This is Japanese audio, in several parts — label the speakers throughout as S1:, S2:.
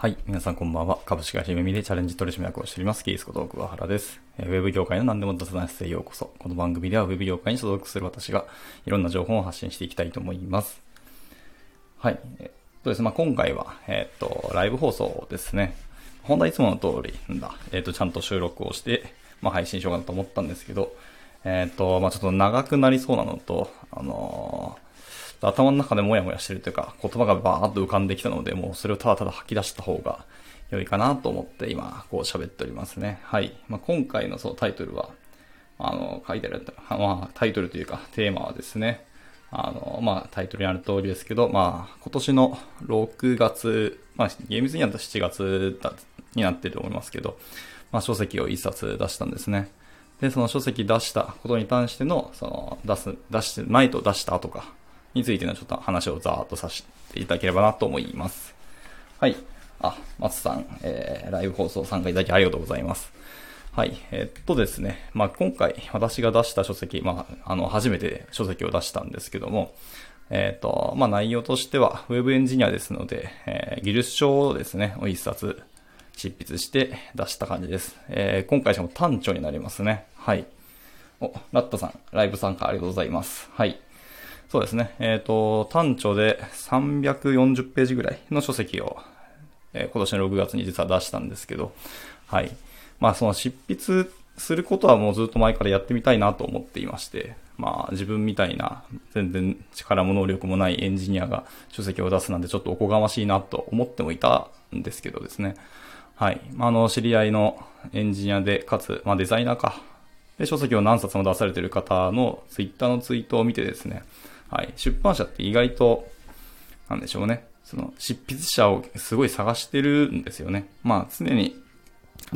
S1: はい。皆さんこんばんは。株式会社めみでチャレンジ取締役をしております。キースこと桑原です。ウェブ業界の何でも雑談室へようこそ。この番組ではウェブ業界に所属する私がいろんな情報を発信していきたいと思います。はい。えっとですね、まあ、今回は、えっと、ライブ放送ですね。本題いつもの通りな、んだ、えっと、ちゃんと収録をして、まあ、配信しようかなと思ったんですけど、えっと、まあ、ちょっと長くなりそうなのと、あのー頭の中でもやもやしてるというか、言葉がバーッと浮かんできたので、もうそれをただただ吐き出した方が良いかなと思って今、こう喋っておりますね。はい。まあ、今回のそのタイトルは、あの、書いてある、まあ、タイトルというか、テーマはですね、あの、まあ、タイトルにある通りですけど、まあ、今年の6月、まあ、厳密には7月だになってると思いますけど、まあ、書籍を一冊出したんですね。で、その書籍出したことに関しての、その、出す、出して、前と出した後か、についてのちょっと話をざーっとさせていただければなと思います。はい。あ、松さん、えー、ライブ放送参加いただきありがとうございます。はい。えー、っとですね。まあ、今回私が出した書籍、まあ、あの、初めて書籍を出したんですけども、えー、っと、まあ、内容としては、ウェブエンジニアですので、えー、技術書をですね、を一冊執筆して出した感じです。えー、今回しかも単調になりますね。はい。お、ラットさん、ライブ参加ありがとうございます。はい。そうですね。えっ、ー、と、単著で340ページぐらいの書籍を、えー、今年の6月に実は出したんですけど、はい。まあ、その執筆することはもうずっと前からやってみたいなと思っていまして、まあ、自分みたいな、全然力も能力もないエンジニアが書籍を出すなんてちょっとおこがましいなと思ってもいたんですけどですね。はい。あの、知り合いのエンジニアで、かつ、まあデザイナーか。で、書籍を何冊も出されている方のツイッターのツイートを見てですね、はい。出版社って意外と、なんでしょうね。その、執筆者をすごい探してるんですよね。まあ、常に、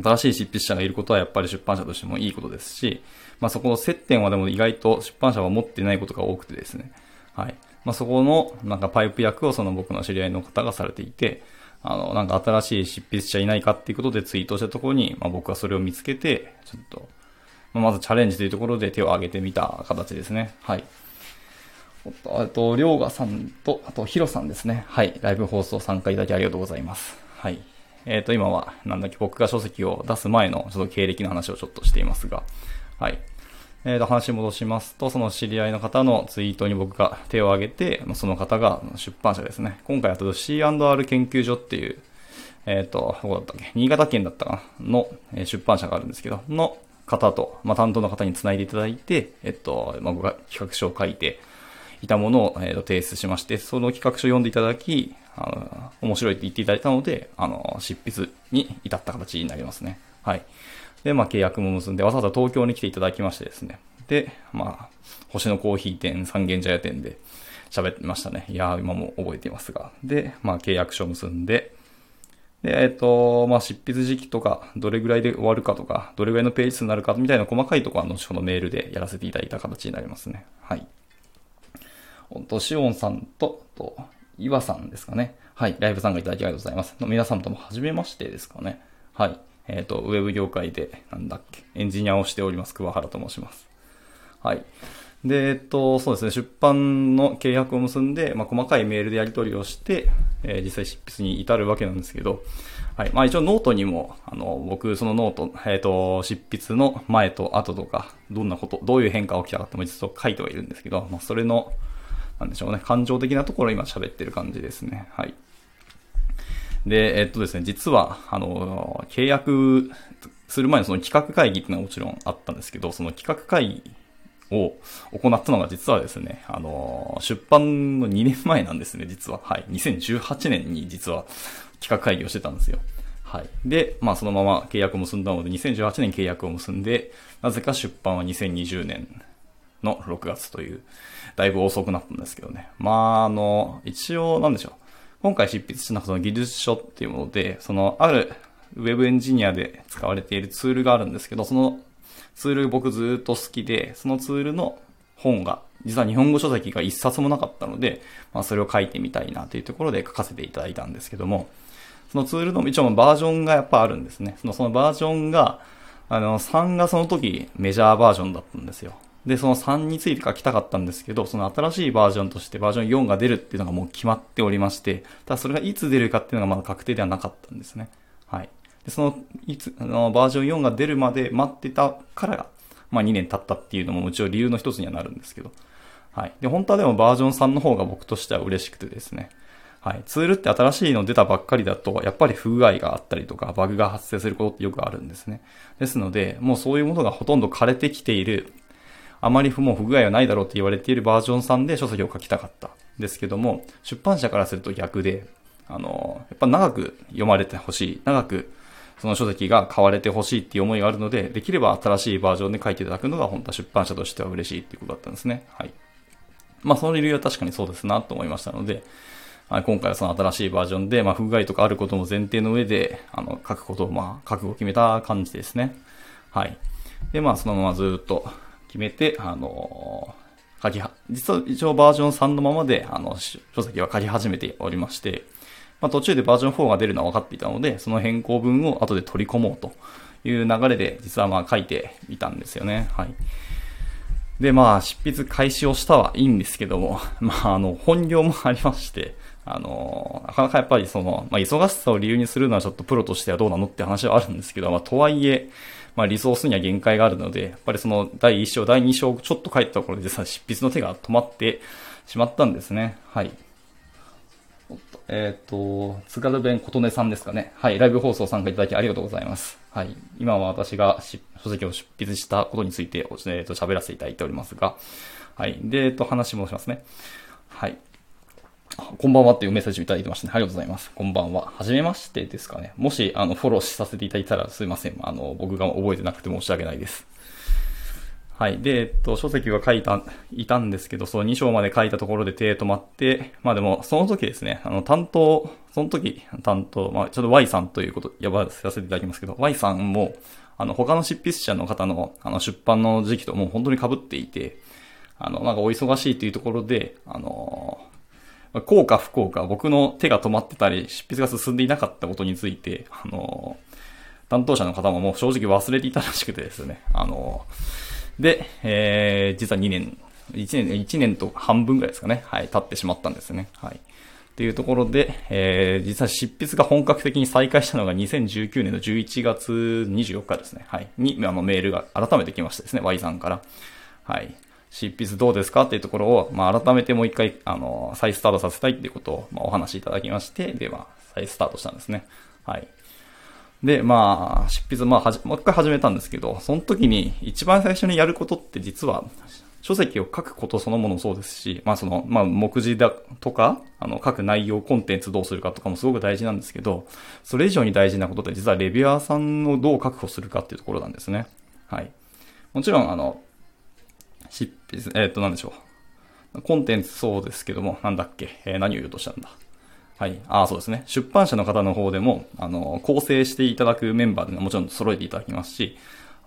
S1: 新しい執筆者がいることはやっぱり出版社としてもいいことですし、まあそこの接点はでも意外と出版社は持ってないことが多くてですね。はい。まあそこのなんかパイプ役をその僕の知り合いの方がされていて、あの、なんか新しい執筆者いないかっていうことでツイートしたところに、まあ僕はそれを見つけて、ちょっと、まあ、まずチャレンジというところで手を挙げてみた形ですね。はい。あと、りょうがさんと、あと、ひろさんですね。はい。ライブ放送参加いただきありがとうございます。はい。えっ、ー、と、今は、なんだっけ、僕が書籍を出す前の、ちょっと経歴の話をちょっとしていますが、はい。えっ、ー、と、話戻しますと、その知り合いの方のツイートに僕が手を挙げて、その方が出版社ですね。今回あと C&R 研究所っていう、えっ、ー、と、どこだったっけ？新潟県だったかな？の、出版社があるんですけど、の方と、まあ、担当の方に繋いでいただいて、えっと、まあ、僕が企画書を書いて、いたものを、えー、と提出しまして、その企画書を読んでいただき、あの面白いって言っていただいたので、あの、執筆に至った形になりますね。はい。で、まあ、契約も結んで、わざわざ東京に来ていただきましてですね。で、まあ、星のコーヒー店、三軒茶屋店で喋ってましたね。いやー、今も覚えていますが。で、まあ、契約書を結んで、で、えっ、ー、と、まあ、執筆時期とか、どれぐらいで終わるかとか、どれぐらいのページ数になるかみたいな細かいところは後ほどメールでやらせていただいた形になりますね。はい。と、しおんさんと、と、岩さんですかね。はい。ライブ参加いただきありがとうございます。の皆さんとも初めましてですかね。はい。えっ、ー、と、ウェブ業界で、なんだっけ、エンジニアをしております、桑原と申します。はい。で、えっと、そうですね、出版の契約を結んで、まあ、細かいメールでやり取りをして、えー、実際執筆に至るわけなんですけど、はい。まあ、一応ノートにも、あの、僕、その note、えっ、ー、と、執筆の前と後とか、どんなこと、どういう変化が起きたかっても実は書いてはいるんですけど、まあ、それの、なんでしょうね、感情的なところを今喋ってる感じですね。はい。で、えっとですね、実は、あの、契約する前のその企画会議っていうのはもちろんあったんですけど、その企画会議を行ったのが実はですね、あの、出版の2年前なんですね、実は。はい。2018年に実は企画会議をしてたんですよ。はい。で、まあそのまま契約を結んだので、2018年契約を結んで、なぜか出版は2020年の6月という、だいぶ遅くなったんですけどね。まあ、あの、一応、なんでしょう。今回執筆したのはその技術書っていうもので、その、あるウェブエンジニアで使われているツールがあるんですけど、そのツール僕ずっと好きで、そのツールの本が、実は日本語書籍が一冊もなかったので、まあそれを書いてみたいなというところで書かせていただいたんですけども、そのツールの一応バージョンがやっぱあるんですね。そのそのバージョンが、あの、3がその時メジャーバージョンだったんですよ。で、その3について書きたかったんですけど、その新しいバージョンとしてバージョン4が出るっていうのがもう決まっておりまして、ただそれがいつ出るかっていうのがまだ確定ではなかったんですね。はい。で、その、いつ、あの、バージョン4が出るまで待ってたからまあ2年経ったっていうのも一応理由の一つにはなるんですけど。はい。で、本当はでもバージョン3の方が僕としては嬉しくてですね。はい。ツールって新しいの出たばっかりだと、やっぱり不具合があったりとか、バグが発生することってよくあるんですね。ですので、もうそういうものがほとんど枯れてきている、あまりもう不具合はないだろうって言われているバージョン3で書籍を書きたかったんですけども、出版社からすると逆で、あの、やっぱ長く読まれてほしい、長くその書籍が買われてほしいっていう思いがあるので、できれば新しいバージョンで書いていただくのが本当は出版社としては嬉しいっていうことだったんですね。はい。まあその理由は確かにそうですなと思いましたので、今回はその新しいバージョンで、まあ、不具合とかあることも前提の上で、あの、書くことを、まあ、覚悟を決めた感じですね。はい。で、まあ、そのままずっと決めて、あの書きは、実は一応バージョン3のままで、あの、書籍は書き始めておりまして、まあ、途中でバージョン4が出るのは分かっていたので、その変更文を後で取り込もうという流れで、実はまあ書いていたんですよね。はい。で、まあ、執筆開始をしたはいいんですけども、まあ、あの、本業もありまして、あの、なかなかやっぱりその、まあ、忙しさを理由にするのはちょっとプロとしてはどうなのって話はあるんですけど、まあ、とはいえ、まあ、リソースには限界があるので、やっぱりその、第1章、第2章、ちょっと書いたところで実は執筆の手が止まってしまったんですね。はい。えっ、ー、と、津軽弁琴音さんですかね。はい、ライブ放送参加いただきありがとうございます。はい、今は私が書籍を出筆したことについて、えー、と喋らせていただいておりますが、はい、で、えっ、ー、と、話もしますね。はい。こんばんはっていうメッセージをいただいてましたね。ありがとうございます。こんばんは。はじめましてですかね。もし、あの、フォローさせていただいたらすいません。あの、僕が覚えてなくて申し訳ないです。はい。で、えっと、書籍は書いた、いたんですけど、その2章まで書いたところで手止まって、まあでも、その時ですね、あの、担当、その時、担当、まあちょっと Y さんということ、呼ばさせていただきますけど、Y さんも、あの、他の執筆者の方の、あの、出版の時期ともう本当に被っていて、あの、なんかお忙しいというところで、あの、効か不幸か、僕の手が止まってたり、執筆が進んでいなかったことについて、あの、担当者の方ももう正直忘れていたらしくてですね、あの、で、えー、実は2年、1年、1年と半分ぐらいですかね。はい、経ってしまったんですね。はい。っていうところで、えー、実は執筆が本格的に再開したのが2019年の11月24日ですね。はい。に、あの、メールが改めて来ましたですね。Y さんから。はい。執筆どうですかっていうところを、まあ、改めてもう一回、あの、再スタートさせたいっていうことを、まあ、お話しいただきまして、で、ま、再スタートしたんですね。はい。で、まあ、執筆、まあはじ、もう一回始めたんですけど、その時に一番最初にやることって実は、書籍を書くことそのものもそうですし、まあその、まあ目次だとか、あの、書く内容、コンテンツどうするかとかもすごく大事なんですけど、それ以上に大事なことって実はレビュアーさんをどう確保するかっていうところなんですね。はい。もちろん、あの、執筆、えー、っと、なんでしょう。コンテンツそうですけども、なんだっけ、えー、何を言おうとしたんだ。はい。ああ、そうですね。出版社の方の方でも、あの、構成していただくメンバーでもちろん揃えていただきますし、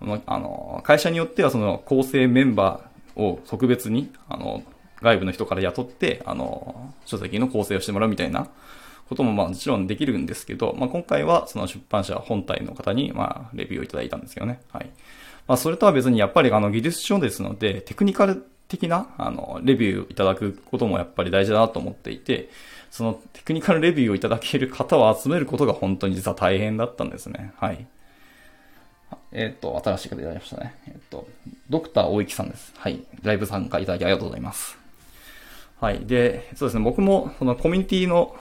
S1: あの、会社によってはその構成メンバーを特別に、あの、外部の人から雇って、あの、書籍の構成をしてもらうみたいなこともまあもちろんできるんですけど、まあ今回はその出版社本体の方にまあレビューをいただいたんですけどね。はい。まあそれとは別にやっぱりあの技術書ですので、テクニカル的なあのレビューいただくこともやっぱり大事だなと思っていて、そのテクニカルレビューをいただける方を集めることが本当に実は大変だったんですね。はい。えっ、ー、と、新しい方いただきましたね。えっ、ー、と、ドクター大池さんです。はい。ライブ参加いただきありがとうございます。はい。で、そうですね、僕もそのコミュニティの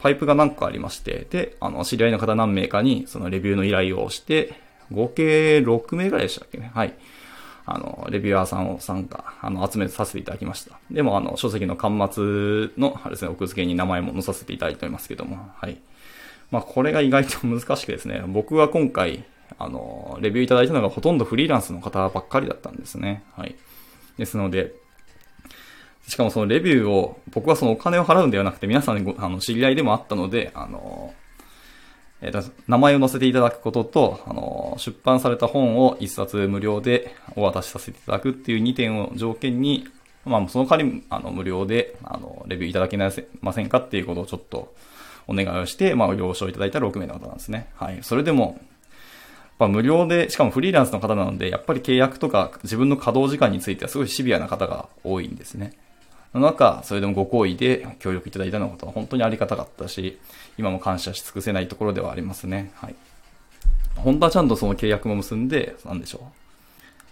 S1: パイプが何個ありまして、で、あの、知り合いの方何名かにそのレビューの依頼をして、合計6名ぐらいでしたっけね。はい。あの、レビュアーさんを参加、あの、集めさせていただきました。でも、あの、書籍の端末の、あれですね、奥付けに名前も載させていただいておりますけども、はい。まあ、これが意外と難しくですね、僕は今回、あの、レビューいただいたのがほとんどフリーランスの方ばっかりだったんですね。はい。ですので、しかもそのレビューを、僕はそのお金を払うんではなくて、皆さんにあの知り合いでもあったので、あの、えー、名前を載せていただくことと、あの、出版された本を一冊無料でお渡しさせていただくっていう2点を条件に、まあ、その代わり、あの、無料で、あの、レビューいただけませんかっていうことをちょっとお願いをして、まあ、了承いただいた6名の方なんですね。はい。それでも、ぱ無料で、しかもフリーランスの方なので、やっぱり契約とか自分の稼働時間についてはすごいシビアな方が多いんですね。の中、それでもご好意で協力いただいたのことは本当にありがたかったし、今も感謝し尽くせないところではありますね。はい。本当はちゃんとその契約も結んで、なんでしょう。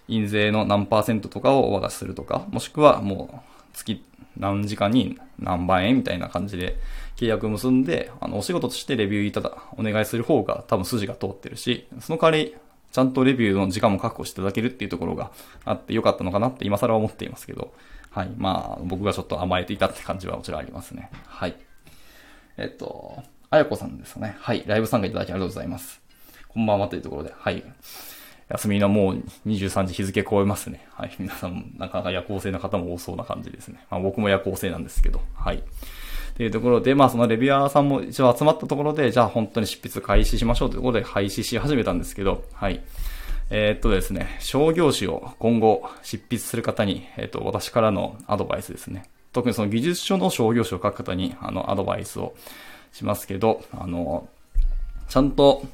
S1: 印税の何パーセントとかをお渡しするとか、もしくはもう月何時間に何万円みたいな感じで契約を結んで、あの、お仕事としてレビューいただ、お願いする方が多分筋が通ってるし、その代わり、ちゃんとレビューの時間も確保していただけるっていうところがあってよかったのかなって今更は思っていますけど、はい。まあ、僕がちょっと甘えていたって感じはもちろんありますね。はい。えっと、あやこさんですね。はい。ライブ参加いただきありがとうございます。こんばんはというところで、はい。休みのもう23時日付超えますね。はい。皆さん、なかなか夜行性の方も多そうな感じですね。まあ僕も夜行性なんですけど、はい。っていうところで、まあそのレビュアーさんも一応集まったところで、じゃあ本当に執筆開始しましょうというところで廃止し始めたんですけど、はい。えー、っとですね、商業誌を今後執筆する方に、えー、っと、私からのアドバイスですね。特にその技術書の商業誌を書く方に、あの、アドバイスをしますけど、あの、ちゃんと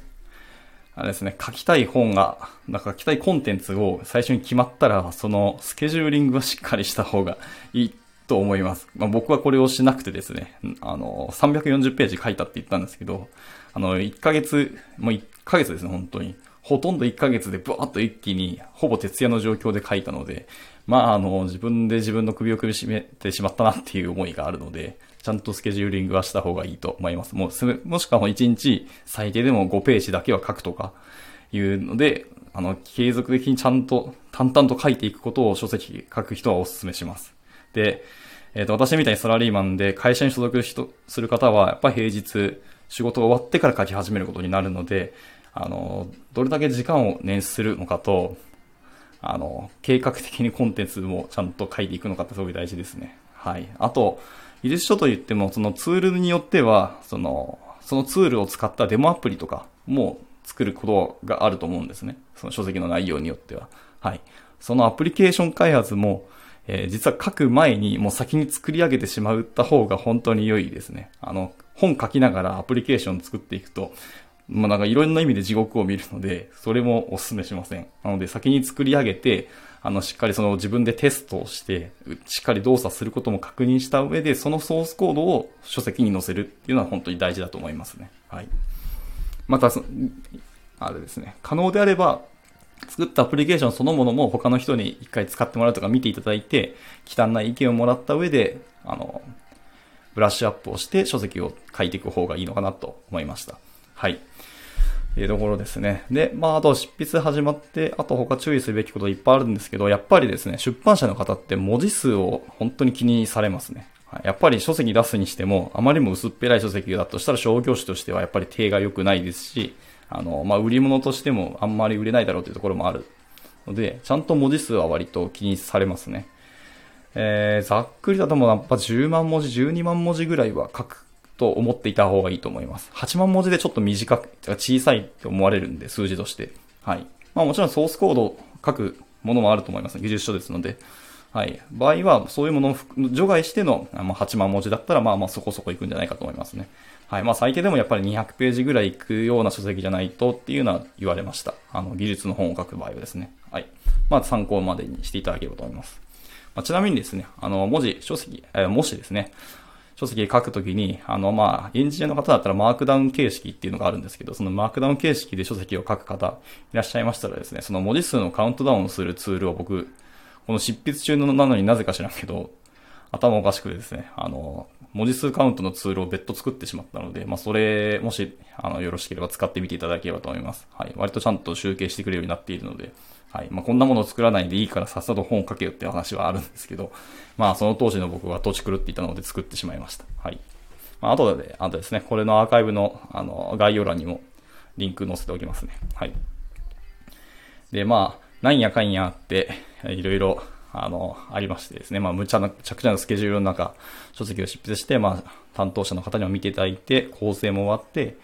S1: あれですね、書きたい本が、なんか書きたいコンテンツを最初に決まったら、そのスケジューリングはしっかりした方がいいと思います。まあ、僕はこれをしなくてですね、あの、340ページ書いたって言ったんですけど、あの、1ヶ月、もう1ヶ月ですね、本当に。ほとんど1ヶ月でブワーッと一気に、ほぼ徹夜の状況で書いたので、まあ、あの、自分で自分の首を首絞めてしまったなっていう思いがあるので、ちゃんとスケジューリングはした方がいいと思います。もう、もしくはもう1日最低でも5ページだけは書くとかいうので、あの、継続的にちゃんと淡々と書いていくことを書籍書く人はお勧めします。で、えっ、ー、と、私みたいにサラリーマンで会社に所属する方は、やっぱ平日仕事が終わってから書き始めることになるので、あの、どれだけ時間を捻出するのかと、あの、計画的にコンテンツもちゃんと書いていくのかってすごい大事ですね。はい。あと、技術書といっても、そのツールによっては、その、そのツールを使ったデモアプリとかも作ることがあると思うんですね。その書籍の内容によっては。はい。そのアプリケーション開発も、えー、実は書く前にもう先に作り上げてしまった方が本当に良いですね。あの、本書きながらアプリケーション作っていくと、まあなんかいろんな意味で地獄を見るので、それもお勧めしません。なので先に作り上げて、あの、しっかりその自分でテストをして、しっかり動作することも確認した上で、そのソースコードを書籍に載せるっていうのは本当に大事だと思いますね。はい。また、あれですね、可能であれば、作ったアプリケーションそのものも他の人に一回使ってもらうとか見ていただいて、汚い意見をもらった上で、あの、ブラッシュアップをして書籍を書いていく方がいいのかなと思いました。はい。っていうところですね。で、まあ、あと執筆始まって、あと他注意すべきこといっぱいあるんですけど、やっぱりですね、出版社の方って文字数を本当に気にされますね。やっぱり書籍出すにしても、あまりも薄っぺらい書籍だとしたら商業誌としてはやっぱり手が良くないですし、あの、まあ、売り物としてもあんまり売れないだろうというところもあるので、ちゃんと文字数は割と気にされますね。えー、ざっくりだともやっぱ10万文字、12万文字ぐらいは書くと思っていた方がいいと思います。8万文字でちょっと短く、小さいって思われるんで、数字として。はい。まあもちろんソースコードを書くものもあると思います。技術書ですので。はい。場合は、そういうものを除外しての8万文字だったら、まあまあそこそこいくんじゃないかと思いますね。はい。まあ最低でもやっぱり200ページぐらいいくような書籍じゃないとっていうのは言われました。あの、技術の本を書く場合はですね。はい。まあ参考までにしていただければと思います。まあ、ちなみにですね、あの、文字、書籍、えー、もしですね、書籍書くときに、あの、まあ、エンジニアの方だったらマークダウン形式っていうのがあるんですけど、そのマークダウン形式で書籍を書く方いらっしゃいましたらですね、その文字数のカウントダウンをするツールを僕、この執筆中のなのになぜか知らんけど、頭おかしくてですね、あの、文字数カウントのツールを別途作ってしまったので、まあ、それ、もし、あの、よろしければ使ってみていただければと思います。はい。割とちゃんと集計してくれるようになっているので、はい。まあ、こんなものを作らないでいいからさっさと本を書けよって話はあるんですけど、まあ、その当時の僕は土地狂っていたので作ってしまいました。はい。まあ、後で、あとですね、これのアーカイブの、あの、概要欄にもリンク載せておきますね。はい。で、まあ、なんやかんやあって、いろいろ、あの、ありましてですね、まあ、むちゃな、着々なスケジュールの中、書籍を執筆して、まあ、担当者の方にも見ていただいて、構成も終わって、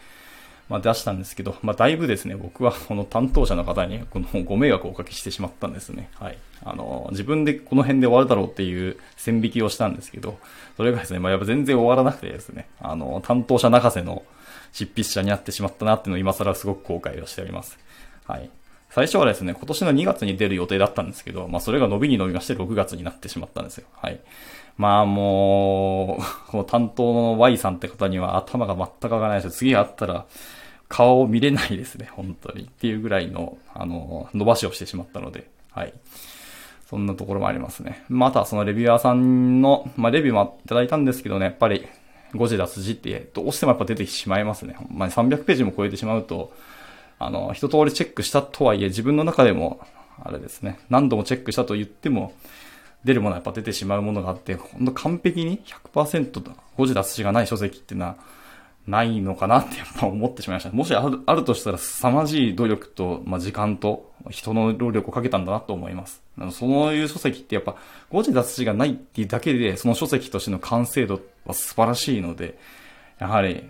S1: まあ、出したんですけど、まあ、だいぶですね、僕はこの担当者の方にこのご迷惑をおかけしてしまったんですね。はい。あの、自分でこの辺で終わるだろうっていう線引きをしたんですけど、それがですね、まあ、やっぱ全然終わらなくてですね、あの、担当者泣かせの執筆者になってしまったなっていうのを今更すごく後悔をしております。はい。最初はですね、今年の2月に出る予定だったんですけど、まあそれが伸びに伸びまして6月になってしまったんですよ。はい。まあもう、この担当の Y さんって方には頭が全く上がらないです次会ったら、顔を見れないですね、本当に。っていうぐらいの、あの、伸ばしをしてしまったので、はい。そんなところもありますね。また、そのレビュアーさんの、まあ、レビューもいただいたんですけどね、やっぱり、誤字脱字ってどうしてもやっぱ出てしまいますね。まあ、300ページも超えてしまうと、あの、一通りチェックしたとはいえ、自分の中でも、あれですね、何度もチェックしたと言っても、出るものはやっぱ出てしまうものがあって、ほんと完璧に100%誤字脱字がない書籍っていうのは、ないのかなってやっぱ思ってしまいました。もしあるあるとしたら凄まじい努力と、まあ、時間と人の労力をかけたんだなと思います。あのそういう書籍ってやっぱ誤字脱字がないっていうだけで、その書籍としての完成度は素晴らしいので、やはり、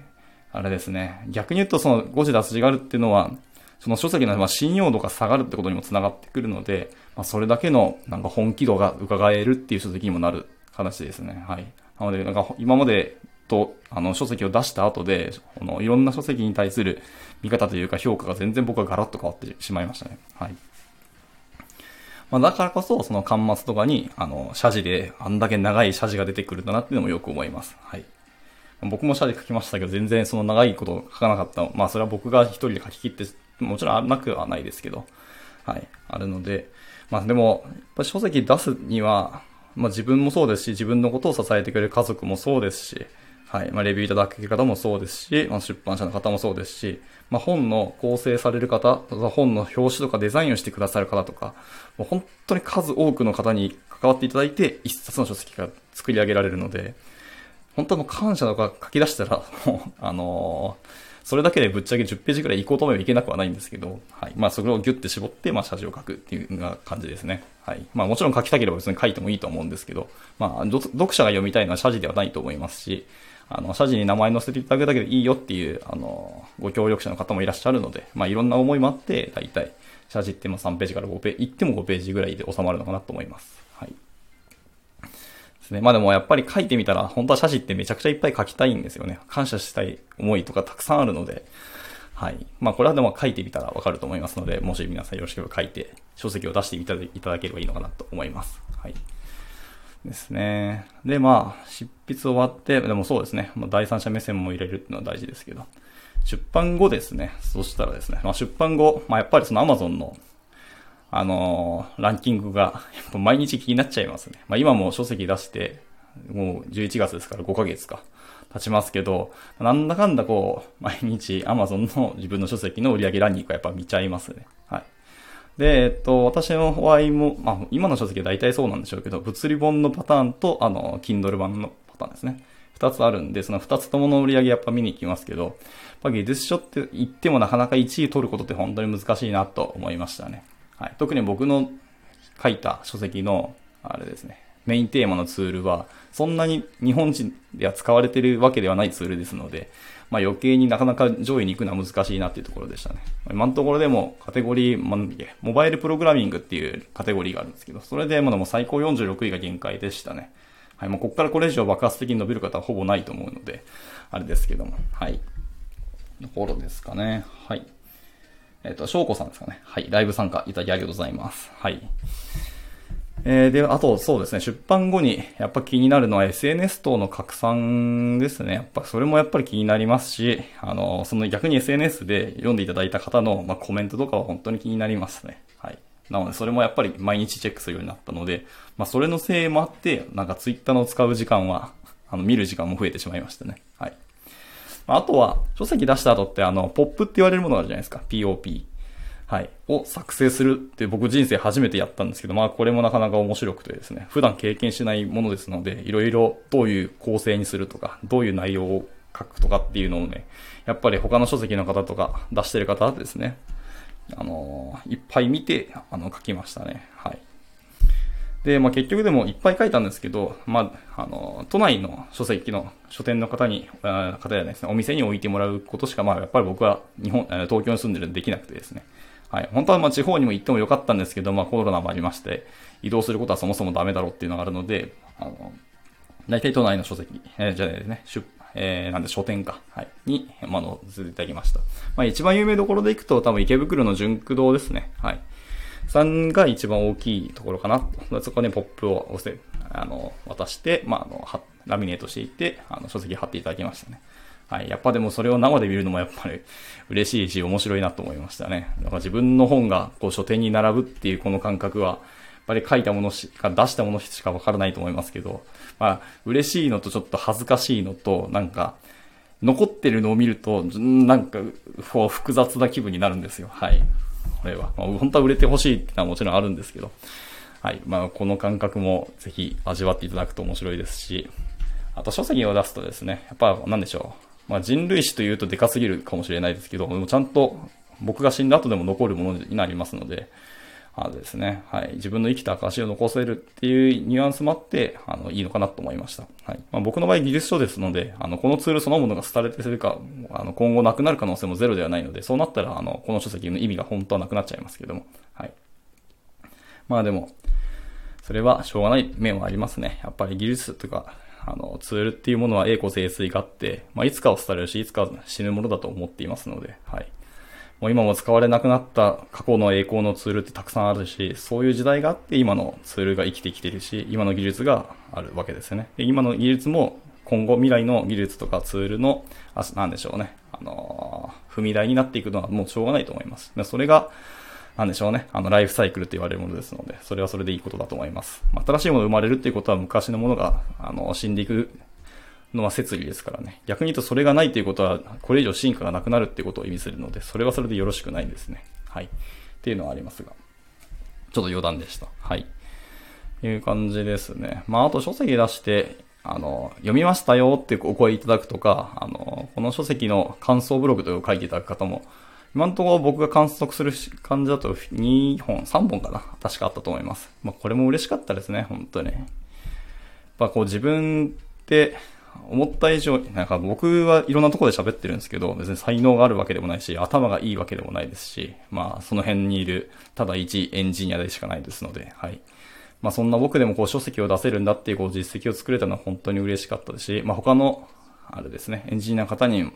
S1: あれですね。逆に言うとその誤字脱字があるっていうのは、その書籍の信用度が下がるってことにもつながってくるので、まあ、それだけのなんか本気度が伺えるっていう書籍にもなる話ですね。はい。なので、なんか今までと、あの、書籍を出した後で、この、いろんな書籍に対する見方というか評価が全然僕はガラッと変わってしまいましたね。はい。まあ、だからこそ、その端末とかに、あの、謝辞で、あんだけ長い謝辞が出てくるんだなっていうのもよく思います。はい。僕も謝辞書きましたけど、全然その長いこと書かなかった。まあ、それは僕が一人で書き切って、もちろんなくはないですけど、はい。あるので、まあ、でも、やっぱ書籍出すには、まあ、自分もそうですし、自分のことを支えてくれる家族もそうですし、はい。まあ、レビューいただく方もそうですし、まあ、出版社の方もそうですし、まあ、本の構成される方、本の表紙とかデザインをしてくださる方とか、もう本当に数多くの方に関わっていただいて、一冊の書籍が作り上げられるので、本当もう感謝とか書き出したら、もう、あのー、それだけでぶっちゃけ10ページくらい行こうと思えばいけなくはないんですけど、はい。まあ、それをギュッて絞って、まあ、謝辞を書くっていうような感じですね。はい。まあ、もちろん書きたければ別に書いてもいいと思うんですけど、まあ、読者が読みたいのは謝辞ではないと思いますし、あの、謝辞に名前載せていただくだけでいいよっていう、あの、ご協力者の方もいらっしゃるので、まあ、いろんな思いもあって、大体、謝辞ってま3ページから5ページ、行っても5ページぐらいで収まるのかなと思います。ね。まあでもやっぱり書いてみたら、本当は謝辞ってめちゃくちゃいっぱい書きたいんですよね。感謝したい思いとかたくさんあるので、はい。まあこれはでも書いてみたらわかると思いますので、もし皆さんよろしければ書いて、書籍を出していただければいいのかなと思います。はい。ですね。で、まあ、執筆終わって、でもそうですね。まあ、第三者目線も入れるっていうのは大事ですけど。出版後ですね。そしたらですね。まあ、出版後、まあ、やっぱりその Amazon の、あのー、ランキングが、やっぱ毎日気になっちゃいますね。まあ、今も書籍出して、もう11月ですから5ヶ月か。経ちますけど、なんだかんだこう、毎日 Amazon の自分の書籍の売り上げランキングはやっぱ見ちゃいますね。はい。で、えっと、私の場合も、まあ、今の書籍は大体そうなんでしょうけど、物理本のパターンと、あの、Kindle 版のパターンですね。二つあるんで、その二つともの売り上げやっぱ見に行きますけど、やっぱ技術書って言ってもなかなか1位取ることって本当に難しいなと思いましたね。はい。特に僕の書いた書籍の、あれですね、メインテーマのツールは、そんなに日本人では使われてるわけではないツールですので、まあ余計になかなか上位に行くのは難しいなっていうところでしたね。今のところでもカテゴリー、なんだっけ、モバイルプログラミングっていうカテゴリーがあるんですけど、それでもう最高46位が限界でしたね。はい、もうここからこれ以上爆発的に伸びる方はほぼないと思うので、あれですけども、はい。ところですかね。はい。えっ、ー、と、翔子さんですかね。はい。ライブ参加いただきありがとうございます。はい。えー、で、あと、そうですね、出版後にやっぱ気になるのは SNS 等の拡散ですね。やっぱそれもやっぱり気になりますし、あの、その逆に SNS で読んでいただいた方の、まあ、コメントとかは本当に気になりますね。はい。なので、それもやっぱり毎日チェックするようになったので、まあ、それのせいもあって、なんか Twitter の使う時間は、あの、見る時間も増えてしまいましたね。はい。あとは、書籍出した後って、あの、ポップって言われるものがあるじゃないですか。POP。はい、を作成するって僕人生初めてやったんですけど、まあこれもなかなか面白くてですね、普段経験しないものですので、いろいろどういう構成にするとか、どういう内容を書くとかっていうのをね、やっぱり他の書籍の方とか出してる方ですね、あのー、いっぱい見て、あの、書きましたね。はい。で、まあ結局でもいっぱい書いたんですけど、まあ、あの、都内の書籍の書店の方に、方じゃないですね、お店に置いてもらうことしか、まあやっぱり僕は日本、東京に住んでるんでできなくてですね。はい。本当はま地方にも行ってもよかったんですけど、まあコロナもありまして、移動することはそもそもダメだろうっていうのがあるので、あの、大体都内の書籍、えー、じゃないですね、出えー、なんで書店か、はい、に、まあ、載せていただきました。まあ、一番有名どころでいくと、多分池袋の純駆堂ですね。はい。さんが一番大きいところかな。そこにポップを押せ、あの、渡して、まあ、あの、ラミネートしていって、あの、書籍貼っていただきましたね。はい。やっぱでもそれを生で見るのもやっぱり 嬉しいし面白いなと思いましたね。だから自分の本がこう書店に並ぶっていうこの感覚は、やっぱり書いたものしか、出したものしかわからないと思いますけど、まあ、嬉しいのとちょっと恥ずかしいのと、なんか、残ってるのを見ると、なんか、こう、複雑な気分になるんですよ。はい。これは。まあ、本当は売れてほしいってのはもちろんあるんですけど、はい。まあ、この感覚もぜひ味わっていただくと面白いですし、あと書籍を出すとですね、やっぱ、なんでしょう。まあ、人類史というとでかすぎるかもしれないですけど、もちゃんと僕が死んだ後でも残るものになりますので、あですね、はい。自分の生きた証を残せるっていうニュアンスもあって、あの、いいのかなと思いました。はい。まあ、僕の場合技術書ですので、あの、このツールそのものが廃れてするか、あの、今後なくなる可能性もゼロではないので、そうなったら、あの、この書籍の意味が本当はなくなっちゃいますけども、はい。まあでも、それはしょうがない面はありますね。やっぱり技術とか、あの、ツールっていうものは栄枯盛衰があって、まあ、いつかは廃れるし、いつか死ぬものだと思っていますので、はい。もう今も使われなくなった過去の栄光のツールってたくさんあるし、そういう時代があって今のツールが生きてきてるし、今の技術があるわけですよね。で今の技術も今後未来の技術とかツールの、あなんでしょうね、あのー、踏み台になっていくのはもうしょうがないと思います。それが、なんでしょうね。あの、ライフサイクルと言われるものですので、それはそれでいいことだと思います。新しいものが生まれるっていうことは昔のものが、あの、死んでいくのは説理ですからね。逆に言うとそれがないということは、これ以上進化がなくなるっていうことを意味するので、それはそれでよろしくないんですね。はい。っていうのはありますが。ちょっと余談でした。はい。いう感じですね。まあ、あと書籍出して、あの、読みましたよってお声いただくとか、あの、この書籍の感想ブログとか書いていただく方も、今のところ僕が観測する感じだと2本、3本かな確かあったと思います。まあ、これも嬉しかったですね、本当に。やっぱこう自分って思った以上、なんか僕はいろんなところで喋ってるんですけど、別に才能があるわけでもないし、頭がいいわけでもないですし、まあその辺にいる、ただ一エンジニアでしかないですので、はい。まあそんな僕でもこう書籍を出せるんだっていうこう実績を作れたのは本当に嬉しかったですし、まあ他の、あれですね、エンジニアの方に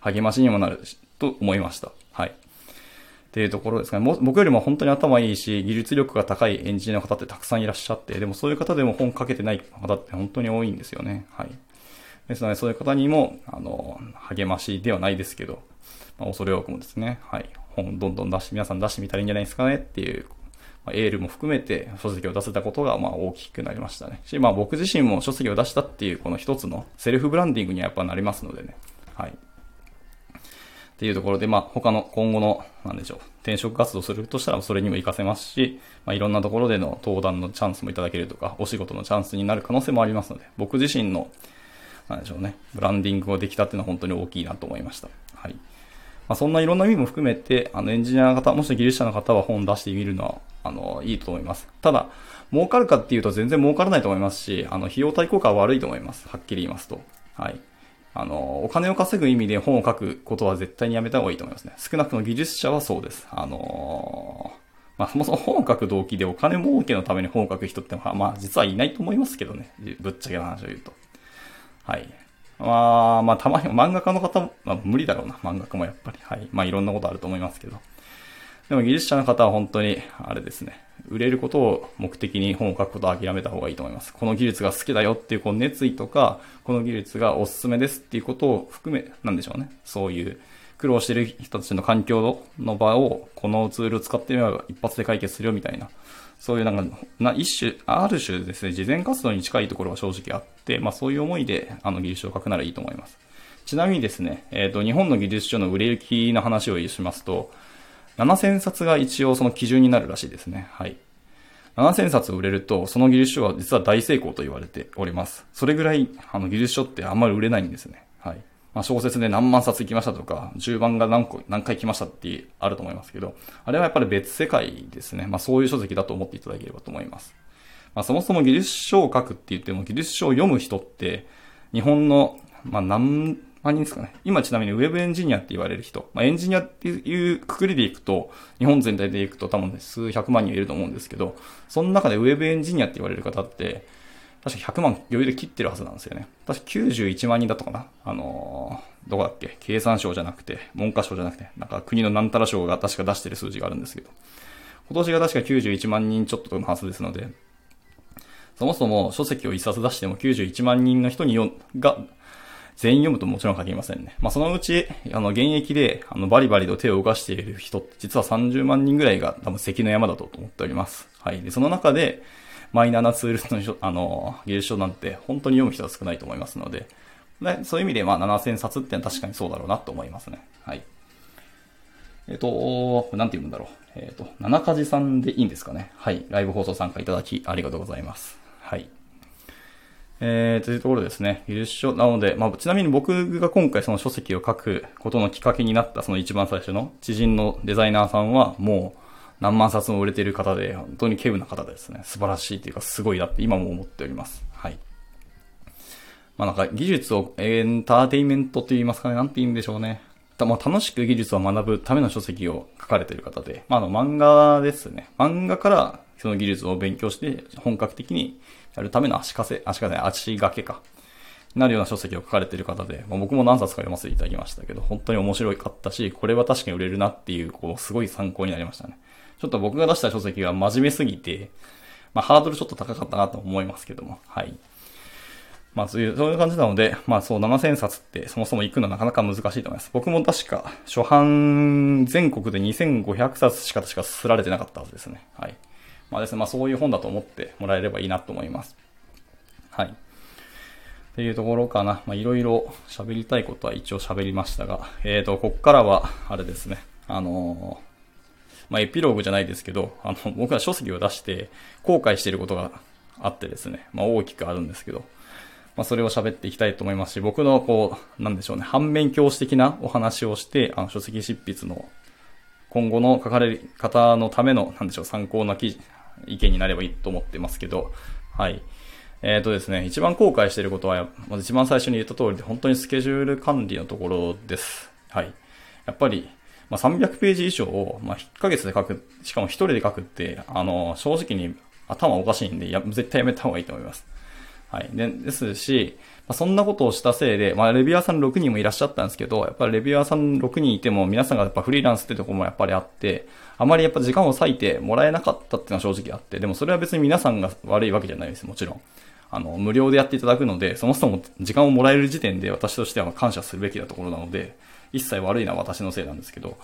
S1: 励ましにもなると思いました。はい。っていうところですかね。僕よりも本当に頭いいし、技術力が高いエンジニアの方ってたくさんいらっしゃって、でもそういう方でも本書けてない方って本当に多いんですよね。はい。ですので、そういう方にも、あの、励ましではないですけど、まあ、恐れ多くもですね、はい、本どんどん出して、皆さん出してみたらいいんじゃないですかねっていう、まあ、エールも含めて書籍を出せたことが、まあ、大きくなりましたね。し、まあ、僕自身も書籍を出したっていう、この一つのセルフブランディングにはやっぱなりますのでね、はい。っていうところで、まあ、他の今後の、なんでしょう、転職活動するとしたらそれにも活かせますし、まあ、いろんなところでの登壇のチャンスもいただけるとか、お仕事のチャンスになる可能性もありますので、僕自身のなんでしょうね、ブランディングができたっていうのは本当に大きいなと思いました。はい。まあ、そんないろんな意味も含めて、あの、エンジニアの方、もし技術者の方は本出してみるのは、あの、いいと思います。ただ、儲かるかっていうと全然儲からないと思いますし、あの、費用対効果は悪いと思います。はっきり言いますと。はい。あの、お金を稼ぐ意味で本を書くことは絶対にやめた方がいいと思いますね。少なくとも技術者はそうです。あのまあ、そもそも本を書く動機でお金儲けのために本を書く人ってまあ、実はいないと思いますけどね。ぶっちゃけの話を言うと。はい。まあ、まあ、たまに漫画家の方まあ、無理だろうな、漫画家もやっぱり。はい。まあ、いろんなことあると思いますけど。でも技術者の方は本当に、あれですね。売れることを目的に本を書くことを諦めた方がいいと思います。この技術が好きだよっていうこの熱意とか、この技術がおすすめですっていうことを含め、なんでしょうね。そういう苦労してる人たちの環境の場を、このツールを使ってみれば一発で解決するよみたいな。そういうなんか、な、一種、ある種ですね、事前活動に近いところは正直あって、まあそういう思いで、あの技術書を書くならいいと思います。ちなみにですね、えっ、ー、と、日本の技術書の売れ行きの話をしますと、7000冊が一応その基準になるらしいですね。はい。7000冊売れると、その技術書は実は大成功と言われております。それぐらい、あの技術書ってあんまり売れないんですね。はい。まあ、小説で何万冊行きましたとか、10番が何個、何回来ましたってあると思いますけど、あれはやっぱり別世界ですね。まあ、そういう書籍だと思っていただければと思います。まあ、そもそも技術書を書くって言っても、技術書を読む人って、日本の、まあ、何万人ですかね。今ちなみにウェブエンジニアって言われる人、まあ、エンジニアっていうくくりでいくと、日本全体でいくと多分、ね、数百万人いると思うんですけど、その中でウェブエンジニアって言われる方って、確か100万余裕で切ってるはずなんですよね。確か91万人だったかなあのー、どこだっけ？経産省じゃなくて、文科省じゃなくて、なんか国のなんたら省が確か出してる数字があるんですけど、今年が確か91万人ちょっとのはずですので、そもそも書籍を一冊出しても91万人の人によが全員読むともちろん限りませんね。まあ、そのうち、あの、現役で、あの、バリバリと手を動かしている人って実は30万人ぐらいが多分関の山だと思っております。はい。で、その中で、マイナーなツールの、あの、技術書なんて本当に読む人は少ないと思いますので、でそういう意味で、まあ、7000冊ってのは確かにそうだろうなと思いますね。はい。えっ、と、なんて言うんだろう。えっ、と、七かじさんでいいんですかね。はい。ライブ放送参加いただきありがとうございます。はい。えー、というところですね。技術書。なので、まあ、ちなみに僕が今回その書籍を書くことのきっかけになったその一番最初の知人のデザイナーさんはもう何万冊も売れている方で、本当に稀有な方ですね。素晴らしいというかすごいなって今も思っております。はい。まあなんか技術をエンターテインメントと言いますかね。なんて言うんでしょうね。まあ、楽しく技術を学ぶための書籍を書かれている方で、まあ、あの漫画ですね。漫画からその技術を勉強して本格的にやるための足かせ、足かせ、足掛けか。なるような書籍を書かれている方で、まあ、僕も何冊か読ませていただきましたけど、本当に面白かったし、これは確かに売れるなっていう、こう、すごい参考になりましたね。ちょっと僕が出した書籍が真面目すぎて、まあ、ハードルちょっと高かったなと思いますけども、はい。まあ、そういう、そういう感じなので、まあ、そう、7000冊ってそもそも行くのはなかなか難しいと思います。僕も確か、初版、全国で2500冊しか確かすられてなかったはずですね。はい。まあですね、まあそういう本だと思ってもらえればいいなと思います。はい。っていうところかな。まあいろいろ喋りたいことは一応喋りましたが、えっ、ー、と、こっからは、あれですね。あのー、まあエピローグじゃないですけど、あの、僕は書籍を出して後悔していることがあってですね、まあ大きくあるんですけど、まあそれを喋っていきたいと思いますし、僕のこう、なんでしょうね、反面教師的なお話をして、あの書籍執筆の今後の書かれる方のための、なんでしょう、参考な記事、意見になればいいと思ってますけど、はい。えっ、ー、とですね、一番後悔していることは、まず一番最初に言った通りで、本当にスケジュール管理のところです。はい。やっぱり、まあ、300ページ以上を、まあ、1ヶ月で書く、しかも1人で書くって、あの、正直に頭おかしいんで、や、絶対やめた方がいいと思います。はい。で、ですし、まあ、そんなことをしたせいで、まあ、レビュアーさん6人もいらっしゃったんですけど、やっぱりレビュアーさん6人いても、皆さんがやっぱフリーランスってとこもやっぱりあって、あまりやっぱ時間を割いてもらえなかったっていうのは正直あって、でもそれは別に皆さんが悪いわけじゃないです、もちろん。あの、無料でやっていただくので、そもそも時間をもらえる時点で私としては感謝するべきなところなので、一切悪いのは私のせいなんですけど、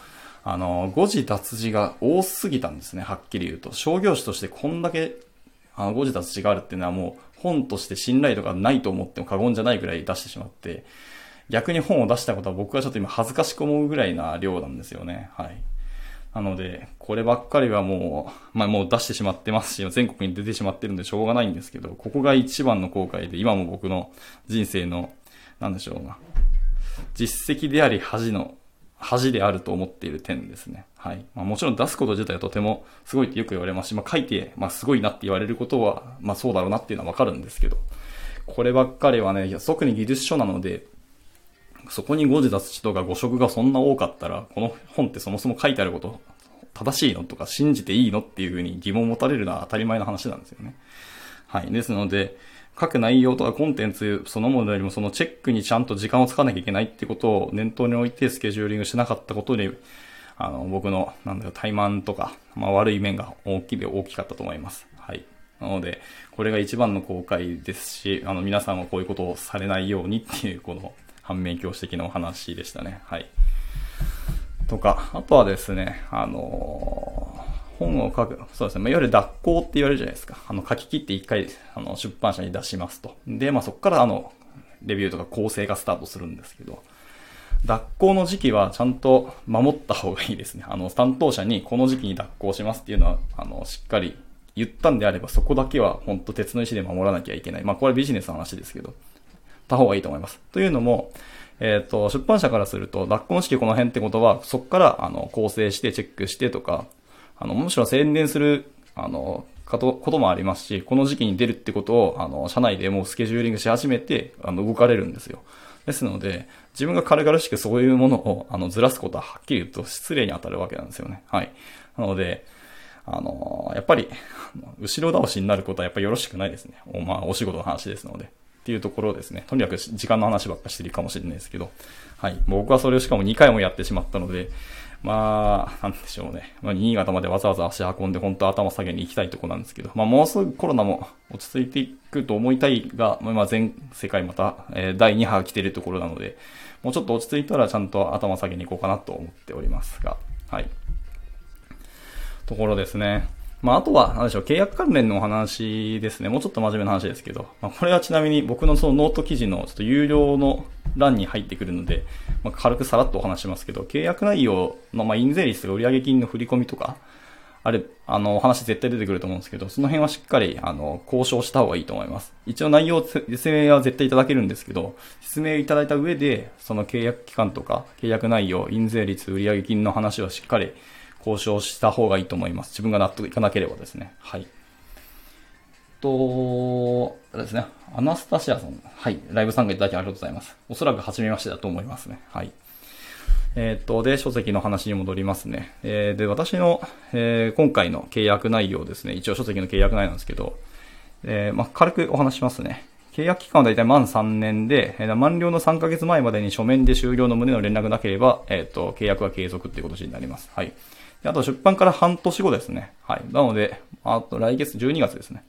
S1: あの、誤字脱字が多すぎたんですね、はっきり言うと。商業種としてこんだけ、あの、誤字脱字があるっていうのはもう、本として信頼度がないと思っても過言じゃないぐらい出してしまって、逆に本を出したことは僕はちょっと今恥ずかしく思うぐらいな量なんですよね。はい。なので、こればっかりはもう、まあもう出してしまってますし、全国に出てしまってるんでしょうがないんですけど、ここが一番の後悔で、今も僕の人生の、なんでしょうな、実績であり恥の、恥であると思っている点ですね。はい。まあもちろん出すこと自体はとてもすごいってよく言われますし、まあ書いて、まあすごいなって言われることは、まあそうだろうなっていうのはわかるんですけど、こればっかりはね、特に技術書なので、そこに誤字脱字とか誤植がそんな多かったら、この本ってそもそも書いてあること正しいのとか信じていいのっていうふうに疑問を持たれるのは当たり前の話なんですよね。はい。ですので、書く内容とかコンテンツそのものよりもそのチェックにちゃんと時間を使わなきゃいけないってことを念頭に置いてスケジューリングしなかったことで、あの、僕の、なんだろ、怠慢とか、まあ悪い面が大きいで大きかったと思います。はい。なので、これが一番の後悔ですし、あの、皆さんはこういうことをされないようにっていう、この、反面教師的なお話でしたね。はい。とか、あとはですね、あのー、本を書く、そうですね、まあ、いわゆる脱稿って言われるじゃないですか。あの、書き切って一回、あの、出版社に出しますと。で、まあ、そこからあの、レビューとか構成がスタートするんですけど、脱稿の時期はちゃんと守った方がいいですね。あの、担当者にこの時期に脱稿しますっていうのは、あの、しっかり言ったんであれば、そこだけは本当鉄の意志で守らなきゃいけない。まあ、これビジネスの話ですけど、た方がいいと思います。というのも、えっ、ー、と、出版社からすると、脱婚式この辺ってことは、そこから、あの、構成してチェックしてとか、あの、むしろ宣伝する、あの、かと、こともありますし、この時期に出るってことを、あの、社内でもうスケジューリングし始めて、あの、動かれるんですよ。ですので、自分が軽々しくそういうものを、あの、ずらすことははっきり言うと失礼に当たるわけなんですよね。はい。なので、あの、やっぱり、後ろ倒しになることはやっぱりよろしくないですね。おまあ、お仕事の話ですので。っていうところですね。とにかく時間の話ばっかしてるかもしれないですけど。はい。僕はそれをしかも2回もやってしまったので、まあ、なんでしょうね。まあ、新潟までわざわざ足運んで本当頭下げに行きたいとこなんですけど、まあ、もうすぐコロナも落ち着いていくと思いたいが、まあ、全世界また、えー、第2波が来てるところなので、もうちょっと落ち着いたらちゃんと頭下げに行こうかなと思っておりますが、はい。ところですね。まあ、あとは、なんでしょう、契約関連のお話ですね。もうちょっと真面目な話ですけど、まあ、これはちなみに僕のそのノート記事のちょっと有料の欄に入ってくるので、まあ、軽くさらっとお話しますけど、契約内容の、まあ、印税率とか売上金の振り込みとか、あれ、あの、お話絶対出てくると思うんですけど、その辺はしっかり、あの、交渉した方がいいと思います。一応内容、説明は絶対いただけるんですけど、説明いただいた上で、その契約期間とか、契約内容、印税率、売上金の話はしっかり交渉した方がいいと思います。自分が納得いかなければですね。はい。と、あれですね。アナスタシアさん。はい。ライブ参加いただきありがとうございます。おそらく初めましてだと思いますね。はい。えっ、と、で、書籍の話に戻りますね。えー、で、私の、えー、今回の契約内容ですね。一応書籍の契約内容なんですけど、えー、まあ、軽くお話しますね。契約期間は大体満3年で、えー、満了の3ヶ月前までに書面で終了の旨の連絡なければ、えっ、と、契約は継続っていうことになります。はい。あと出版から半年後ですね。はい。なので、あと来月12月ですね。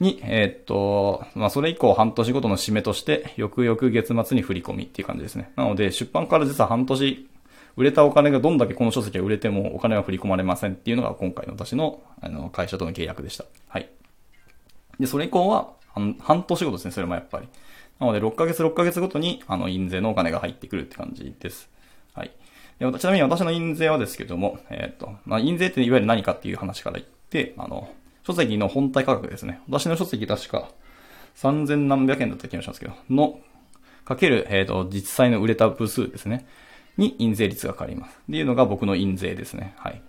S1: に、えー、っと、まあ、それ以降半年ごとの締めとして、翌々月末に振り込みっていう感じですね。なので、出版から実は半年、売れたお金がどんだけこの書籍が売れてもお金は振り込まれませんっていうのが今回の私の、あの、会社との契約でした。はい。で、それ以降は、半年後ですね、それもやっぱり。なので、6ヶ月6ヶ月ごとに、あの、印税のお金が入ってくるって感じです。はい。でちなみに私の印税はですけども、えっ、と、まあ、印税っていわゆる何かっていう話から言って、あの、書籍の本体価格ですね。私の書籍確か3000何百円だった気がしますけど、の、かける、えっ、ー、と、実際の売れた部数ですね。に印税率がかかります。っていうのが僕の印税ですね。はい。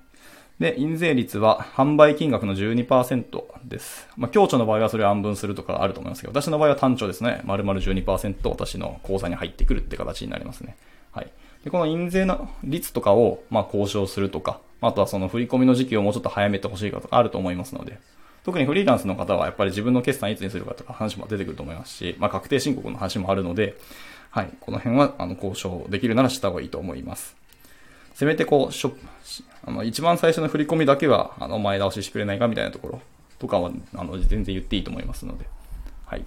S1: で、印税率は販売金額の12%です。まあ、強調の場合はそれを安分するとかあると思いますけど、私の場合は単調ですね。丸々12%私の口座に入ってくるって形になりますね。はい。で、この印税の率とかを、まあ、交渉するとか、あとはその振り込みの時期をもうちょっと早めてほしいかとかあると思いますので、特にフリーランスの方はやっぱり自分の決算いつにするかとか話も出てくると思いますし、まあ、確定申告の話もあるので、はい、この辺は、あの、交渉できるならした方がいいと思います。せめてこう、しょ、あの、一番最初の振り込みだけは、あの、前倒ししてくれないかみたいなところとかは、あの、全然言っていいと思いますので、はい。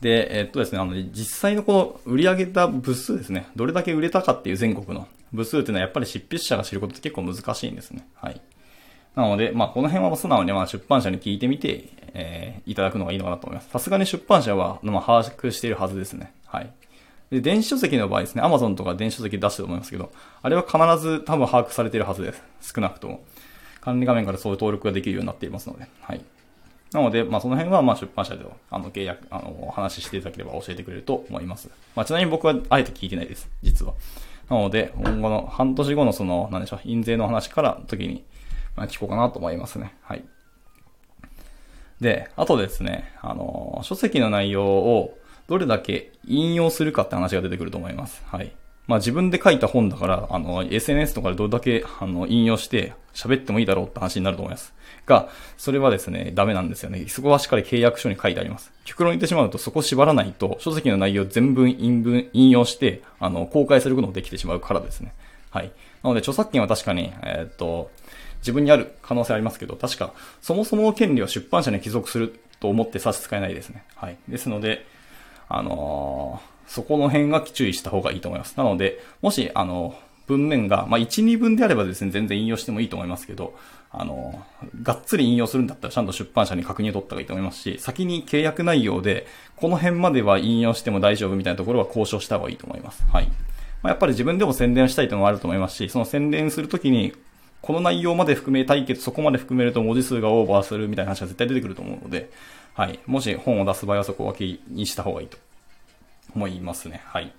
S1: で、えっとですね、あの、実際のこの売り上げた部数ですね、どれだけ売れたかっていう全国の部数っていうのはやっぱり執筆者が知ることって結構難しいんですね。はい。なので、まあ、この辺は素直にまあ出版社に聞いてみて、えー、いただくのがいいのかなと思います。さすがに出版社は、まあ、把握しているはずですね。はい。で、電子書籍の場合ですね、Amazon とか電子書籍出してると思いますけど、あれは必ず多分把握されているはずです。少なくとも。管理画面からそういう登録ができるようになっていますので。はい。なので、まあ、その辺は、まあ、出版社では、あの、契約、あの、お話ししていただければ教えてくれると思います。まあ、ちなみに僕は、あえて聞いてないです。実は。なので、今後の、半年後のその、なんでしょう、印税の話から時に、ま、聞こうかなと思いますね。はい。で、あとですね、あの、書籍の内容をどれだけ引用するかって話が出てくると思います。はい。まあ自分で書いた本だから、あの、SNS とかでどれだけ、あの、引用して喋ってもいいだろうって話になると思います。が、それはですね、ダメなんですよね。そこはしっかり契約書に書いてあります。極論言ってしまうと、そこ縛らないと、書籍の内容全文、引文、引用して、あの、公開することもできてしまうからですね。はい。なので、著作権は確かに、えー、っと、自分にある可能性ありますけど、確か、そもそもの権利は出版社に帰属すると思って差し支えないですね。はい。ですので、あのー、そこの辺が注意した方がいいと思います。なので、もし、あの、文面が、まあ、1、2文であればですね、全然引用してもいいと思いますけど、あの、がっつり引用するんだったらちゃんと出版社に確認を取った方がいいと思いますし、先に契約内容で、この辺までは引用しても大丈夫みたいなところは交渉した方がいいと思います。はい。まあ、やっぱり自分でも宣伝したいというのもあると思いますし、その宣伝するときに、この内容まで含めたいけど、そこまで含めると文字数がオーバーするみたいな話が絶対出てくると思うので、はい。もし本を出す場合はそこは気にした方がいいと思いますね。はい。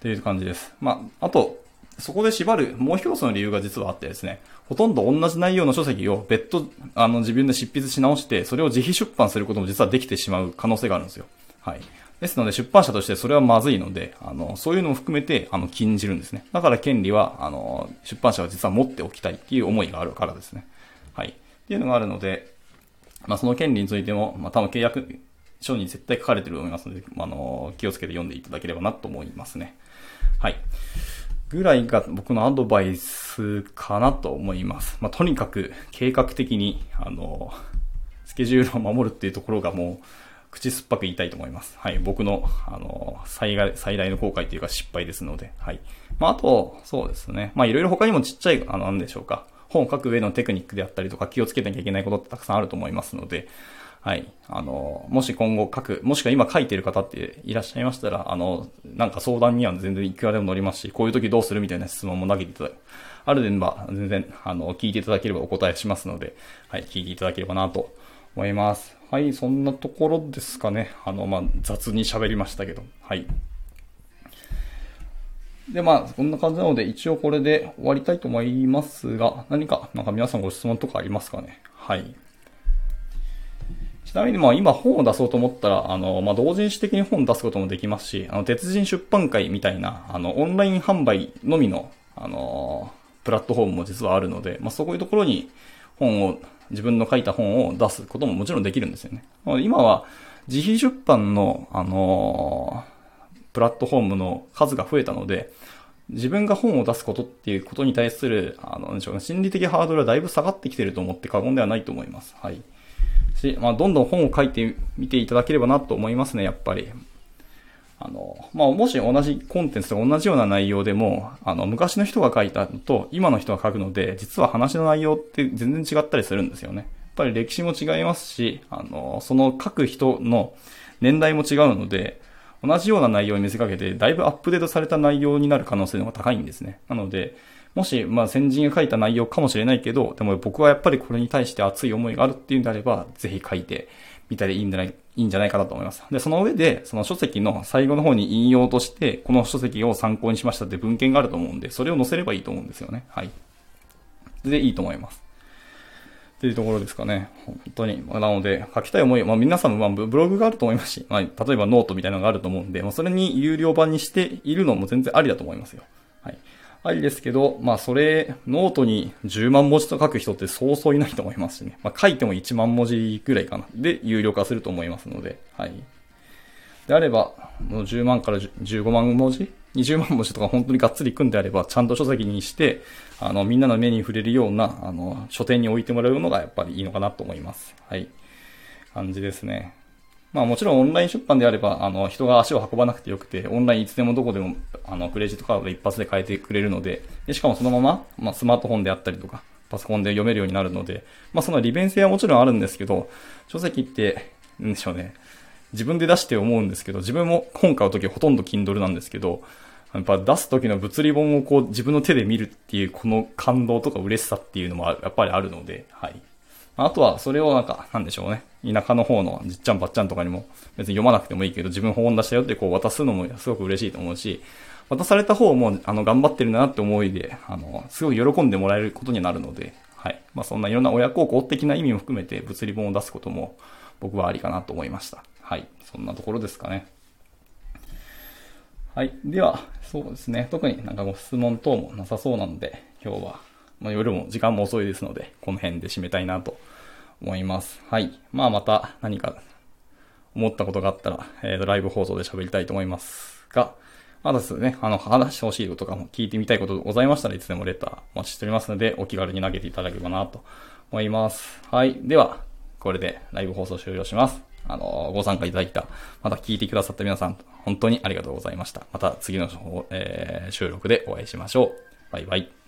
S1: という感じです。まあ、あと、そこで縛るもう一つの理由が実はあってですね、ほとんど同じ内容の書籍を別途、あの、自分で執筆し直して、それを自費出版することも実はできてしまう可能性があるんですよ。はい。ですので出版社としてそれはまずいので、あの、そういうのも含めて、あの、禁じるんですね。だから権利は、あの、出版社は実は持っておきたいっていう思いがあるからですね。はい。っていうのがあるので、まあ、その権利についても、まあ、多分契約書に絶対書かれてると思いますので、あの、気をつけて読んでいただければなと思いますね。はい。ぐらいが僕のアドバイスかなと思います。まあ、とにかく計画的に、あの、スケジュールを守るっていうところがもう、口酸っぱく言いたいと思います。はい。僕の、あの、最大、最大の後悔というか失敗ですので、はい。まあ、あと、そうですね。まあ、いろいろ他にもちっちゃい、あの、なんでしょうか。本を書く上のテクニックであったりとか気をつけなきゃいけないことってたくさんあると思いますので、はい。あの、もし今後書く、もしくは今書いてる方っていらっしゃいましたら、あの、なんか相談には全然いくらでも乗りますし、こういう時どうするみたいな質問も投げていただく。あるでば、全然、あの、聞いていただければお答えしますので、はい、聞いていただければなと思います。はい、そんなところですかね。あの、まあ、雑に喋りましたけど。はい。で、まあ、こんな感じなので、一応これで終わりたいと思いますが、何か、なんか皆さんご質問とかありますかねはい。ちなみに、まあ、今本を出そうと思ったら、あの、まあ、同人誌的に本を出すこともできますし、あの、鉄人出版会みたいな、あの、オンライン販売のみの、あの、プラットフォームも実はあるので、まあ、そういうところに本を自分の書いた本を出すことももちろんできるんですよね。今は自費出版の、あの、プラットフォームの数が増えたので、自分が本を出すことっていうことに対する、あの、心理的ハードルはだいぶ下がってきてると思って過言ではないと思います。はい。し、まあ、どんどん本を書いてみていただければなと思いますね、やっぱり。あの、まあ、もし同じコンテンツと同じような内容でも、あの、昔の人が書いたのと今の人が書くので、実は話の内容って全然違ったりするんですよね。やっぱり歴史も違いますし、あの、その書く人の年代も違うので、同じような内容に見せかけて、だいぶアップデートされた内容になる可能性の方が高いんですね。なので、もし、まあ、先人が書いた内容かもしれないけど、でも僕はやっぱりこれに対して熱い思いがあるっていうんであれば、ぜひ書いてみたらいいんじゃない、いいんじゃないかなと思います。で、その上で、その書籍の最後の方に引用として、この書籍を参考にしましたって文献があると思うんで、それを載せればいいと思うんですよね。はい。で、いいと思います。っていうところですかね。本当に。なので、書きたい思い、まあ皆さんもまあブログがあると思いますし、まあ例えばノートみたいなのがあると思うんで、まあそれに有料版にしているのも全然ありだと思いますよ。はい。ありですけど、まあそれ、ノートに10万文字と書く人ってそうそういないと思いますしね。まあ書いても1万文字ぐらいかな。で、有料化すると思いますので、はい。であれば、もう10万から15万文字 ?20 万文字とか本当にがっつり組んであれば、ちゃんと書籍にして、あの、みんなの目に触れるような、あの、書店に置いてもらうのがやっぱりいいのかなと思います。はい。感じですね。まあもちろんオンライン出版であれば、あの、人が足を運ばなくてよくて、オンラインいつでもどこでも、あの、クレジットカードで一発で変えてくれるので、でしかもそのまま、まあスマートフォンであったりとか、パソコンで読めるようになるので、まあその利便性はもちろんあるんですけど、書籍って、なんでしょうね。自分で出して思うんですけど、自分も本買うときほとんど Kindle なんですけど、やっぱ出す時の物理本をこう自分の手で見るっていうこの感動とか嬉しさっていうのもやっぱりあるので、はい。あとは、それをなんか、なんでしょうね。田舎の方のじっちゃんばっちゃんとかにも、別に読まなくてもいいけど、自分本出したよってこう渡すのもすごく嬉しいと思うし、渡された方も、あの、頑張ってるなって思いで、あの、すごい喜んでもらえることになるので、はい。まあ、そんないろんな親孝行的な意味も含めて、物理本を出すことも、僕はありかなと思いました。はい。そんなところですかね。はい。では、そうですね。特になんかご質問等もなさそうなので、今日は、まあ、夜も時間も遅いですので、この辺で締めたいなと思います。はい。まあまた何か思ったことがあったら、えー、ライブ放送で喋りたいと思いますが、まだですね、あの、話してほしいこととかも聞いてみたいことございましたらいつでもレターお待ちしておりますので、お気軽に投げていただければなと思います。はい。では、これでライブ放送終了します。あの、ご参加いただいた、また聞いてくださった皆さん、本当にありがとうございました。また次の、えー、収録でお会いしましょう。バイバイ。